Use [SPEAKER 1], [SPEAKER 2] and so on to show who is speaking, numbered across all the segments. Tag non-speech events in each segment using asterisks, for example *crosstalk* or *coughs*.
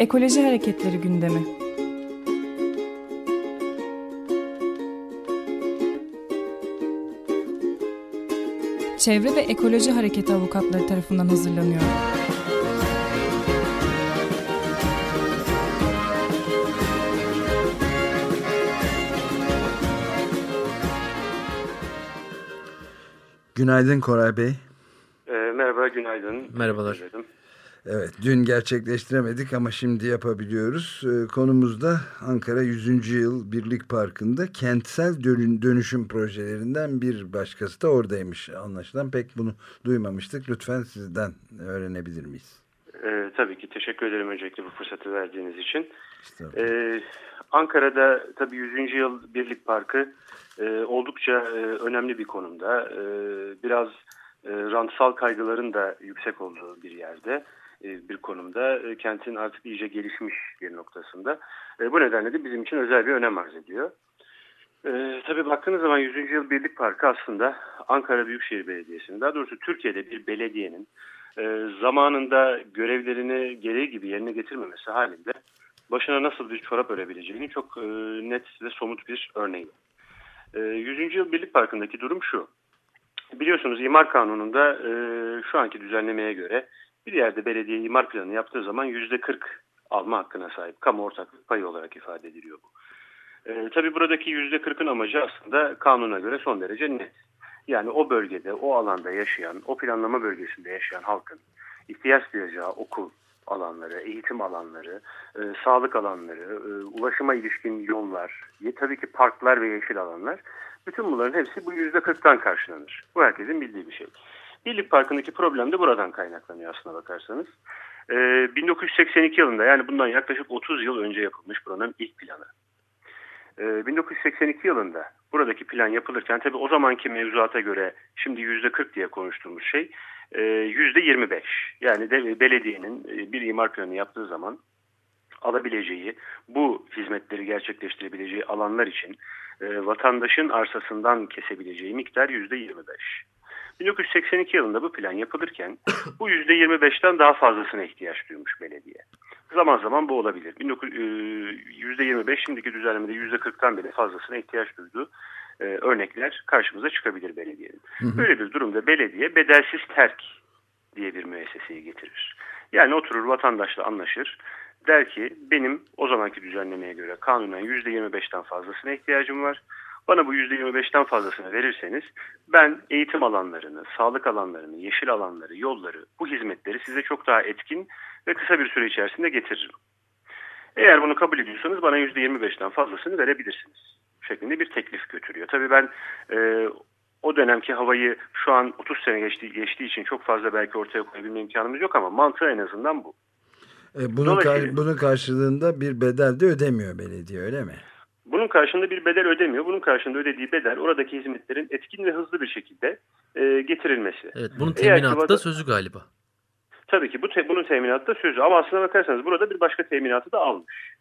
[SPEAKER 1] Ekoloji Hareketleri gündemi. Çevre ve Ekoloji Hareketi avukatları tarafından hazırlanıyor.
[SPEAKER 2] Günaydın Koray Bey.
[SPEAKER 3] E, merhaba, günaydın.
[SPEAKER 4] Merhabalar.
[SPEAKER 2] Evet, dün gerçekleştiremedik ama şimdi yapabiliyoruz. Ee, konumuz da Ankara 100. Yıl Birlik Parkı'nda kentsel dönüşüm projelerinden bir başkası da oradaymış anlaşılan. Pek bunu duymamıştık. Lütfen sizden öğrenebilir miyiz?
[SPEAKER 3] Ee, tabii ki. Teşekkür ederim öncelikle bu fırsatı verdiğiniz için. Ee, Ankara'da tabii 100. Yıl Birlik Parkı e, oldukça e, önemli bir konumda. E, biraz e, rantsal kaygıların da yüksek olduğu bir yerde. E, bir konumda. E, kentin artık iyice gelişmiş bir noktasında. E, bu nedenle de bizim için özel bir önem arz ediyor. E, tabii baktığınız zaman 100. Yıl Birlik Parkı aslında Ankara Büyükşehir Belediyesi'nin, daha doğrusu Türkiye'de bir belediyenin zamanında görevlerini gereği gibi yerine getirmemesi halinde başına nasıl bir çorap örebileceğini çok net ve somut bir örneği. 100. Yıl Birlik Parkı'ndaki durum şu. Biliyorsunuz imar kanununda şu anki düzenlemeye göre bir yerde belediye imar planı yaptığı zaman yüzde 40 alma hakkına sahip. Kamu ortaklık payı olarak ifade ediliyor bu. E, tabii buradaki yüzde 40'ın amacı aslında kanuna göre son derece net. Yani o bölgede, o alanda yaşayan, o planlama bölgesinde yaşayan halkın ihtiyaç duyacağı okul alanları, eğitim alanları, e, sağlık alanları, e, ulaşıma ilişkin yollar, e, tabii ki parklar ve yeşil alanlar. Bütün bunların hepsi bu yüzde 40'tan karşılanır. Bu herkesin bildiği bir şey. Birlik Parkı'ndaki problem de buradan kaynaklanıyor aslına bakarsanız. Ee, 1982 yılında yani bundan yaklaşık 30 yıl önce yapılmış buranın ilk planı. Ee, 1982 yılında buradaki plan yapılırken tabi o zamanki mevzuata göre şimdi %40 diye konuştuğumuz şey e, %25. Yani de, belediyenin e, bir imar planı yaptığı zaman alabileceği, bu hizmetleri gerçekleştirebileceği alanlar için e, vatandaşın arsasından kesebileceği miktar %25. 1982 yılında bu plan yapılırken *coughs* bu %25'ten daha fazlasına ihtiyaç duymuş belediye. Zaman zaman bu olabilir. %25 e, şimdiki düzenlemede %40'tan bile fazlasına ihtiyaç duyduğu e, örnekler karşımıza çıkabilir belediyenin. Böyle bir durumda belediye bedelsiz terk diye bir müesseseyi getirir. Yani oturur vatandaşla anlaşır. Der ki benim o zamanki düzenlemeye göre kanunen %25'ten fazlasına ihtiyacım var. Bana bu %25'ten fazlasını verirseniz ben eğitim alanlarını, sağlık alanlarını, yeşil alanları, yolları, bu hizmetleri size çok daha etkin ve kısa bir süre içerisinde getiririm. Eğer bunu kabul ediyorsanız bana %25'ten fazlasını verebilirsiniz şeklinde bir teklif götürüyor. Tabii ben e, o dönemki havayı şu an 30 sene geçti, geçtiği için çok fazla belki ortaya koyabilme imkanımız yok ama mantığı en azından bu.
[SPEAKER 2] E, bunun, kar, bunun karşılığında bir bedel de ödemiyor belediye öyle mi?
[SPEAKER 3] Bunun karşılığında bir bedel ödemiyor. Bunun karşılığında ödediği bedel oradaki hizmetlerin etkin ve hızlı bir şekilde e, getirilmesi.
[SPEAKER 4] Evet, bunun teminatı da sözü galiba.
[SPEAKER 3] Tabii ki bu te, bunun teminatı da sözü ama aslına bakarsanız burada bir başka teminatı da almış.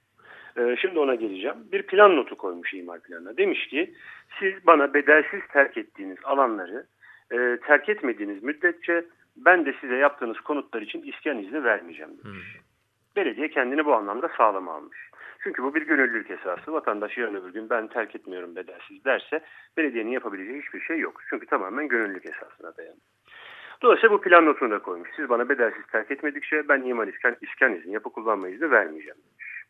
[SPEAKER 3] E, şimdi ona geleceğim. Bir plan notu koymuş imar planına. Demiş ki siz bana bedelsiz terk ettiğiniz alanları e, terk etmediğiniz müddetçe ben de size yaptığınız konutlar için iskan izni vermeyeceğim demiş. Hmm. Belediye kendini bu anlamda sağlama almış. Çünkü bu bir gönüllülük esası. Vatandaş yarın öbür gün ben terk etmiyorum bedelsiz derse belediyenin yapabileceği hiçbir şey yok. Çünkü tamamen gönüllülük esasına dayanıyor. Dolayısıyla bu plan notunu da koymuş. Siz bana bedelsiz terk etmedikçe ben imar iskan, iskan izni, yapı kullanma izni vermeyeceğim demiş.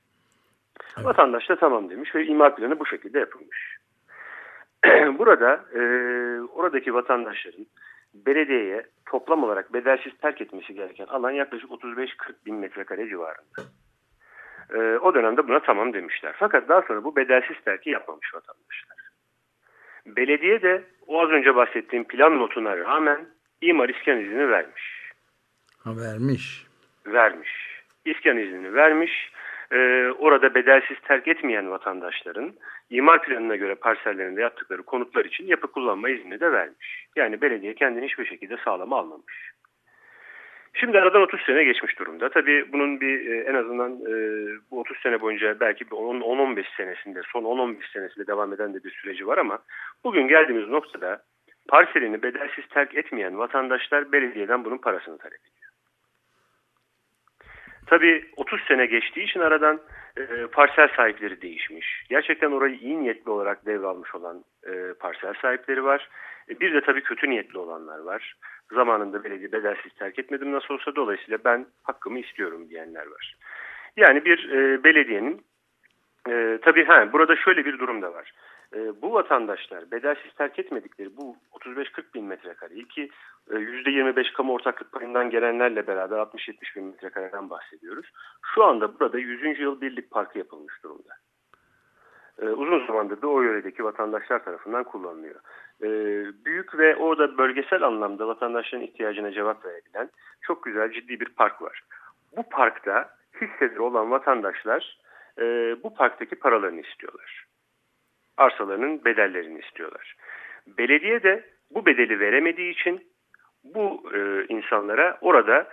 [SPEAKER 3] Evet. Vatandaş da tamam demiş ve imar planı bu şekilde yapılmış. *clears throat* Burada e, oradaki vatandaşların belediyeye toplam olarak bedelsiz terk etmesi gereken alan yaklaşık 35-40 bin metrekare civarında. E, o dönemde buna tamam demişler. Fakat daha sonra bu bedelsiz terki yapmamış vatandaşlar. Belediye de o az önce bahsettiğim plan notuna rağmen imar iskan izni vermiş.
[SPEAKER 2] Ha, vermiş.
[SPEAKER 3] Vermiş. İskan iznini vermiş. Ee, orada bedelsiz terk etmeyen vatandaşların imar planına göre parsellerinde yaptıkları konutlar için yapı kullanma izni de vermiş. Yani belediye kendini hiçbir şekilde sağlama almamış. Şimdi aradan 30 sene geçmiş durumda. Tabii bunun bir e, en azından e, bu 30 sene boyunca belki 10-15 senesinde, son 10-15 senesinde devam eden de bir süreci var ama bugün geldiğimiz noktada parselini bedelsiz terk etmeyen vatandaşlar belediyeden bunun parasını talep ediyor. Tabii 30 sene geçtiği için aradan e, parsel sahipleri değişmiş. Gerçekten orayı iyi niyetli olarak devralmış olan parsel sahipleri var. Bir de tabii kötü niyetli olanlar var. Zamanında belediye bedelsiz terk etmedim nasıl olsa dolayısıyla ben hakkımı istiyorum diyenler var. Yani bir e, belediyenin e, tabii he, burada şöyle bir durum da var. E, bu vatandaşlar bedelsiz terk etmedikleri bu 35-40 bin metrekareyi ki e, %25 kamu ortaklık payından gelenlerle beraber 60-70 bin metrekareden bahsediyoruz. Şu anda burada 100. yıl birlik parkı yapılmış durumda. E, uzun zamandır da o yöredeki vatandaşlar tarafından kullanılıyor. E, büyük ve orada bölgesel anlamda vatandaşların ihtiyacına cevap verebilen çok güzel ciddi bir park var. Bu parkta hisseleri olan vatandaşlar e, bu parktaki paralarını istiyorlar. Arsalarının bedellerini istiyorlar. Belediye de bu bedeli veremediği için bu insanlara orada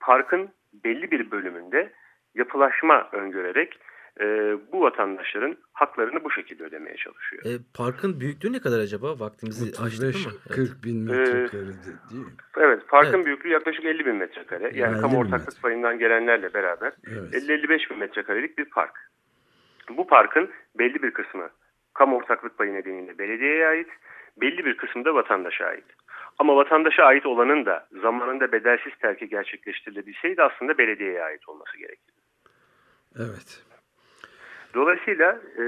[SPEAKER 3] parkın belli bir bölümünde yapılaşma öngörerek e, bu vatandaşların haklarını bu şekilde ödemeye çalışıyor.
[SPEAKER 4] E, parkın büyüklüğü ne kadar acaba? Vaktimizi açtık mı?
[SPEAKER 2] 40 bin metrekare
[SPEAKER 3] ee, değil mi? Evet parkın evet. büyüklüğü yaklaşık 50 bin metrekare. Yani, yani kamu ortaklık metre. payından gelenlerle beraber evet. 50-55 bin metrekarelik bir park. Bu parkın belli bir kısmı kamu ortaklık payı nedeniyle belediyeye ait, belli bir kısmı da vatandaşa ait. Ama vatandaşa ait olanın da zamanında bedelsiz terki gerçekleştirilebilseydi aslında belediyeye ait olması gerekirdi.
[SPEAKER 2] Evet.
[SPEAKER 3] Dolayısıyla e,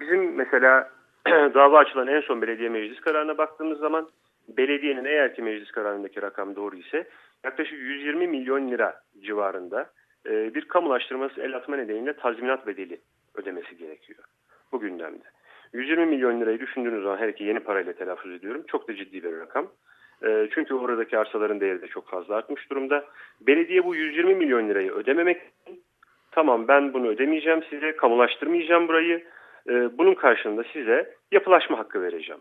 [SPEAKER 3] bizim mesela *clears throat* dava açılan en son belediye meclis kararına baktığımız zaman belediyenin eğer ki meclis kararındaki rakam doğru ise yaklaşık 120 milyon lira civarında e, bir kamulaştırması el atma nedeniyle tazminat bedeli ödemesi gerekiyor bu gündemde. 120 milyon lirayı düşündüğünüz zaman her iki yeni parayla telaffuz ediyorum. Çok da ciddi bir rakam. E, çünkü oradaki arsaların değeri de çok fazla artmış durumda. Belediye bu 120 milyon lirayı ödememek tamam ben bunu ödemeyeceğim size, kamulaştırmayacağım burayı. E, bunun karşılığında size yapılaşma hakkı vereceğim.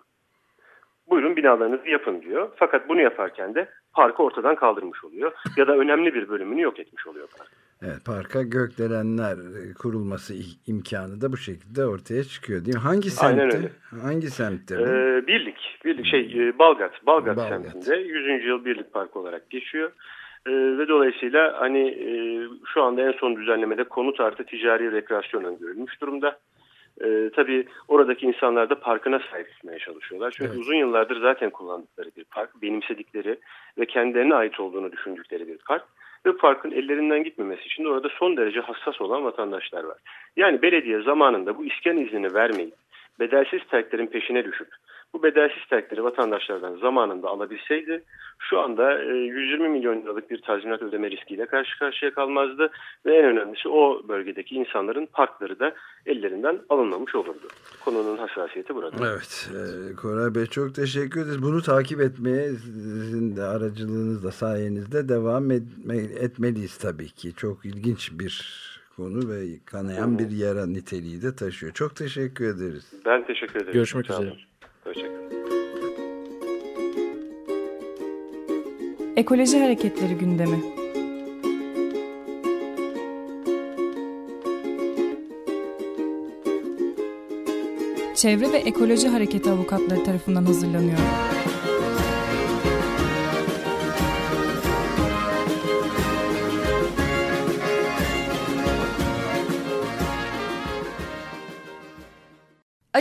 [SPEAKER 3] Buyurun binalarınızı yapın diyor. Fakat bunu yaparken de parkı ortadan kaldırmış oluyor. Ya da önemli bir bölümünü yok etmiş oluyor park.
[SPEAKER 2] Evet, parka gökdelenler e, kurulması imkanı da bu şekilde ortaya çıkıyor değil mi? Hangi semtte? Hangi semtte?
[SPEAKER 3] Ee, birlik. Birlik şey e, Balgat. Balgat, Balgat semtinde 100. yıl birlik park olarak geçiyor. Ee, ve dolayısıyla hani e, şu anda en son düzenlemede konut artı ticari rekreasyon öngörülmüş durumda. Ee, tabii oradaki insanlar da parkına sahip tutmaya çalışıyorlar. Çünkü evet. uzun yıllardır zaten kullandıkları bir park, benimsedikleri ve kendilerine ait olduğunu düşündükleri bir park ve parkın ellerinden gitmemesi için de orada son derece hassas olan vatandaşlar var. Yani belediye zamanında bu iskan iznini vermeyip bedelsiz terklerin peşine düşüp bu bedelsiz terkleri vatandaşlardan zamanında alabilseydi şu anda 120 e, milyon liralık bir tazminat ödeme riskiyle karşı karşıya kalmazdı ve en önemlisi o bölgedeki insanların parkları da ellerinden alınmamış olurdu. Konunun hassasiyeti burada.
[SPEAKER 2] Evet. E, Koray Bey çok teşekkür ederiz. Bunu takip etmeye sizin de aracılığınızla sayenizde devam etmeliyiz tabii ki. Çok ilginç bir konu ve kanayan bir yara niteliği de taşıyor. Çok teşekkür ederiz.
[SPEAKER 3] Ben teşekkür ederim.
[SPEAKER 4] Görüşmek üzere.
[SPEAKER 3] Hoşçakalın.
[SPEAKER 1] Ekoloji Hareketleri gündemi. Çevre ve Ekoloji Hareketi avukatları tarafından hazırlanıyor.